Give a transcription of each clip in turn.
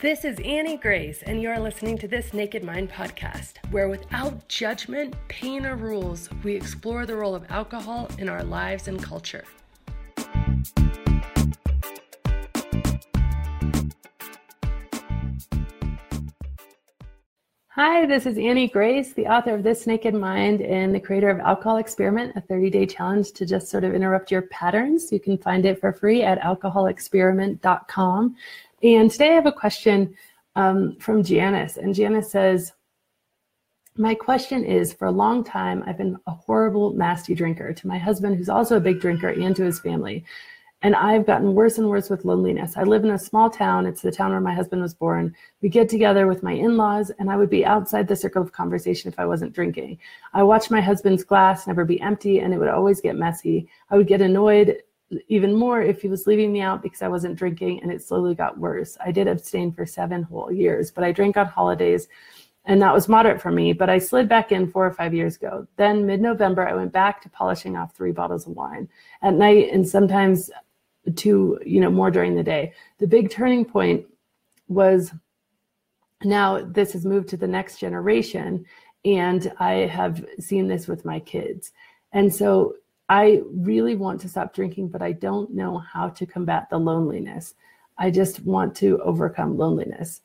This is Annie Grace, and you are listening to this Naked Mind podcast, where without judgment, pain, or rules, we explore the role of alcohol in our lives and culture. Hi, this is Annie Grace, the author of This Naked Mind and the creator of Alcohol Experiment, a 30 day challenge to just sort of interrupt your patterns. You can find it for free at alcoholexperiment.com. And today I have a question um, from Janice. And Janice says, My question is for a long time, I've been a horrible, nasty drinker to my husband, who's also a big drinker, and to his family. And I've gotten worse and worse with loneliness. I live in a small town. It's the town where my husband was born. We get together with my in laws, and I would be outside the circle of conversation if I wasn't drinking. I watched my husband's glass never be empty, and it would always get messy. I would get annoyed even more if he was leaving me out because I wasn't drinking and it slowly got worse. I did abstain for seven whole years, but I drank on holidays and that was moderate for me. But I slid back in four or five years ago. Then mid November, I went back to polishing off three bottles of wine at night and sometimes two, you know, more during the day. The big turning point was now this has moved to the next generation and I have seen this with my kids. And so I really want to stop drinking, but I don't know how to combat the loneliness. I just want to overcome loneliness.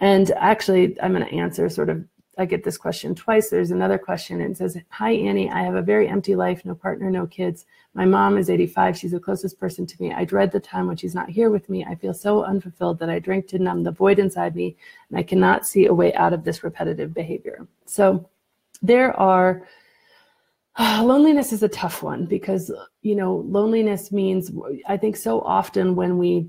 And actually, I'm going to answer sort of, I get this question twice. There's another question and it says, Hi, Annie. I have a very empty life, no partner, no kids. My mom is 85. She's the closest person to me. I dread the time when she's not here with me. I feel so unfulfilled that I drink to numb the void inside me, and I cannot see a way out of this repetitive behavior. So there are loneliness is a tough one because you know loneliness means i think so often when we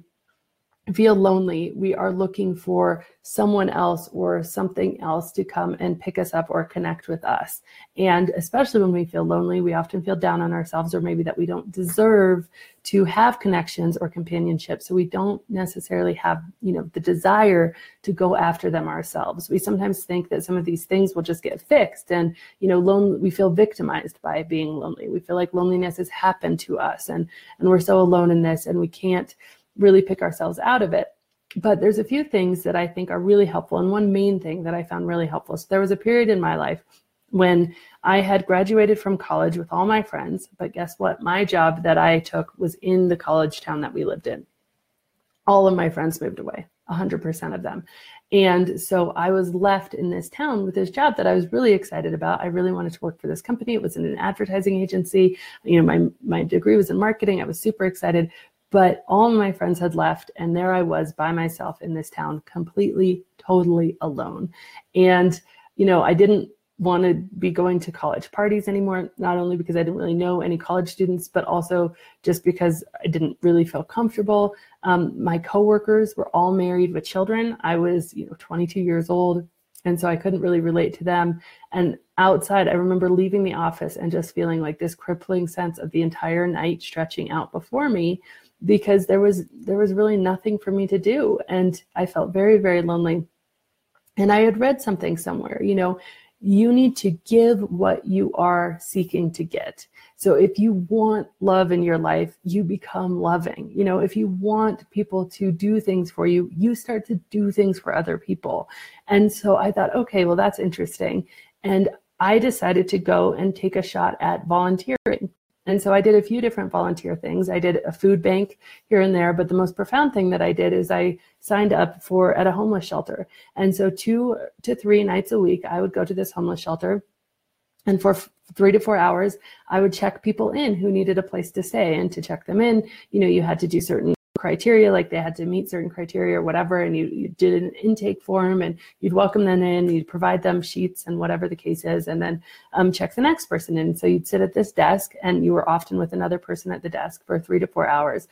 feel lonely, we are looking for someone else or something else to come and pick us up or connect with us. And especially when we feel lonely, we often feel down on ourselves or maybe that we don't deserve to have connections or companionship. So we don't necessarily have, you know, the desire to go after them ourselves. We sometimes think that some of these things will just get fixed and, you know, lone, we feel victimized by being lonely. We feel like loneliness has happened to us and, and we're so alone in this and we can't, really pick ourselves out of it. But there's a few things that I think are really helpful. And one main thing that I found really helpful. So there was a period in my life when I had graduated from college with all my friends. But guess what? My job that I took was in the college town that we lived in. All of my friends moved away, 100% of them. And so I was left in this town with this job that I was really excited about. I really wanted to work for this company. It was in an advertising agency. You know, my my degree was in marketing. I was super excited, but all my friends had left, and there I was by myself in this town, completely, totally alone. And, you know, I didn't want to be going to college parties anymore, not only because I didn't really know any college students, but also just because I didn't really feel comfortable. Um, my coworkers were all married with children. I was, you know, 22 years old. And so I couldn't really relate to them. And outside, I remember leaving the office and just feeling like this crippling sense of the entire night stretching out before me because there was there was really nothing for me to do. And i felt very very lonely. And i had read something somewhere you know you need to give what you are seeking to get. So if you want love in your life you become loving. You know if you want people to do things for you you start to do things for other people. And so i thought okay well that's interesting. And i decided to go and take a shot at volunteering and so I did a few different volunteer things. I did a food bank here and there, but the most profound thing that I did is I signed up for at a homeless shelter. And so two to three nights a week, I would go to this homeless shelter. And for three to four hours, I would check people in who needed a place to stay. And to check them in, you know, you had to do certain criteria, like they had to meet certain criteria or whatever, and you, you did an intake form and you'd welcome them in, you'd provide them sheets and whatever the case is, and then um, check the next person in. So you'd sit at this desk and you were often with another person at the desk for three to four hours.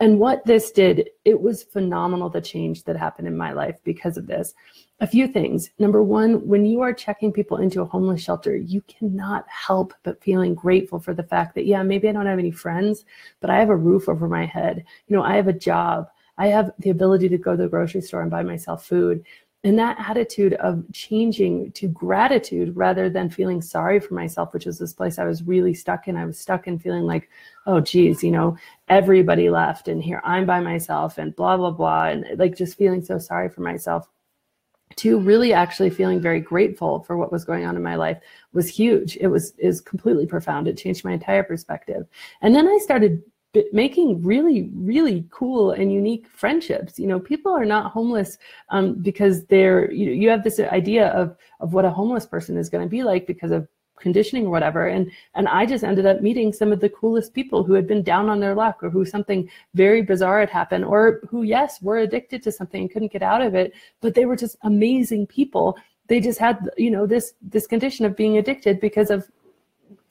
And what this did, it was phenomenal the change that happened in my life because of this. A few things. Number one, when you are checking people into a homeless shelter, you cannot help but feeling grateful for the fact that, yeah, maybe I don't have any friends, but I have a roof over my head. You know, I have a job. I have the ability to go to the grocery store and buy myself food. And that attitude of changing to gratitude rather than feeling sorry for myself, which is this place I was really stuck in. I was stuck in feeling like, oh, geez, you know, everybody left and here I'm by myself and blah, blah, blah. And like just feeling so sorry for myself to really actually feeling very grateful for what was going on in my life was huge. It was is completely profound. It changed my entire perspective. And then I started making really really cool and unique friendships. You know people are not homeless um, because they're you, you have this idea of of what a homeless person is going to be like because of conditioning or whatever. And and i just ended up meeting some of the coolest people who had been down on their luck or who something very bizarre had happened or who yes were addicted to something and couldn't get out of it but they were just amazing people. They just had you know this this condition of being addicted because of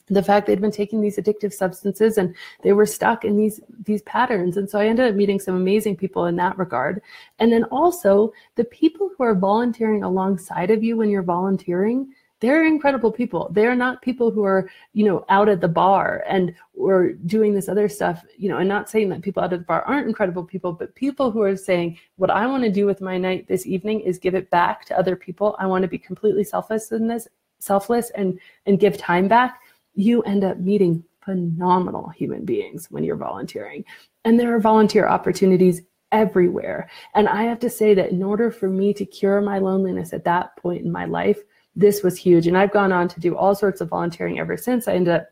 the fact they'd been taking these addictive substances and they were stuck in these these patterns. And so i ended up meeting some amazing people in that regard. And then also the people who are volunteering alongside of you when you're volunteering they're incredible people. They're not people who are you know out at the bar and or doing this other stuff you know and not saying that people out at the bar aren't incredible people but people who are saying what i want to do with my night this evening is give it back to other people. I want to be completely selfless in this selfless and and give time back you end up meeting phenomenal human beings when you're volunteering. And there are volunteer opportunities everywhere. And I have to say that in order for me to cure my loneliness at that point in my life, this was huge. And I've gone on to do all sorts of volunteering ever since. I ended up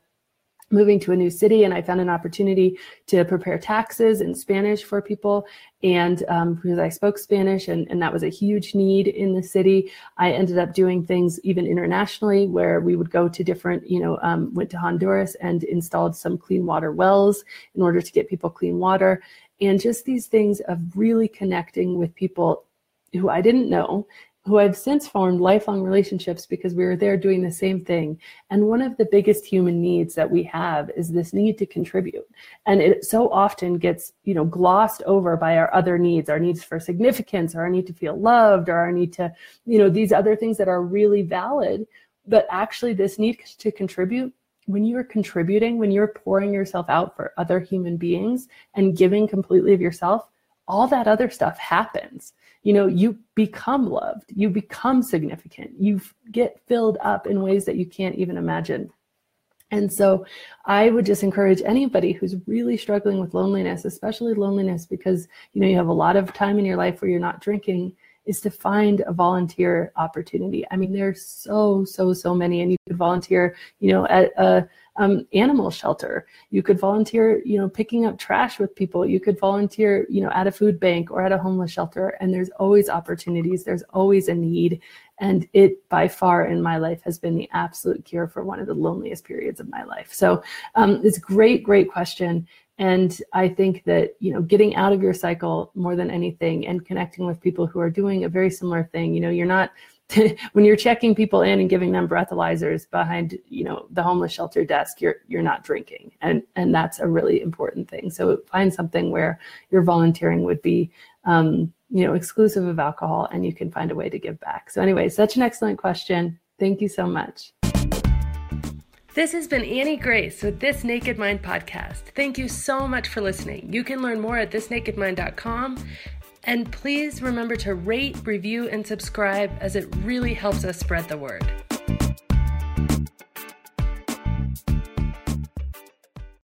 moving to a new city and I found an opportunity to prepare taxes in Spanish for people. And um, because I spoke Spanish and, and that was a huge need in the city, I ended up doing things even internationally where we would go to different, you know, um, went to Honduras and installed some clean water wells in order to get people clean water. And just these things of really connecting with people who I didn't know who I've since formed lifelong relationships because we were there doing the same thing. And one of the biggest human needs that we have is this need to contribute. And it so often gets, you know, glossed over by our other needs, our needs for significance, or our need to feel loved, or our need to, you know, these other things that are really valid. But actually, this need to contribute when you're contributing, when you're pouring yourself out for other human beings and giving completely of yourself, all that other stuff happens you know you become loved you become significant you get filled up in ways that you can't even imagine. And so I would just encourage anybody who's really struggling with loneliness, especially loneliness because you know you have a lot of time in your life where you're not drinking, is to find a volunteer opportunity. I mean, there's so, so, so many, and you could volunteer, you know, at a um, animal shelter. You could volunteer, you know, picking up trash with people. You could volunteer, you know, at a food bank or at a homeless shelter. And there's always opportunities. There's always a need. And it by far in my life has been the absolute cure for one of the loneliest periods of my life. So um, it's great, great question. And I think that, you know, getting out of your cycle more than anything and connecting with people who are doing a very similar thing, you know, you're not, when you're checking people in and giving them breathalyzers behind you know the homeless shelter desk you're you're not drinking. And and that's a really important thing. So find something where your volunteering would be um, you know exclusive of alcohol and you can find a way to give back. So anyway such an excellent question. Thank you so much this has been Annie Grace with This Naked Mind podcast. Thank you so much for listening. You can learn more at thisnakedmind.com and please remember to rate, review, and subscribe as it really helps us spread the word.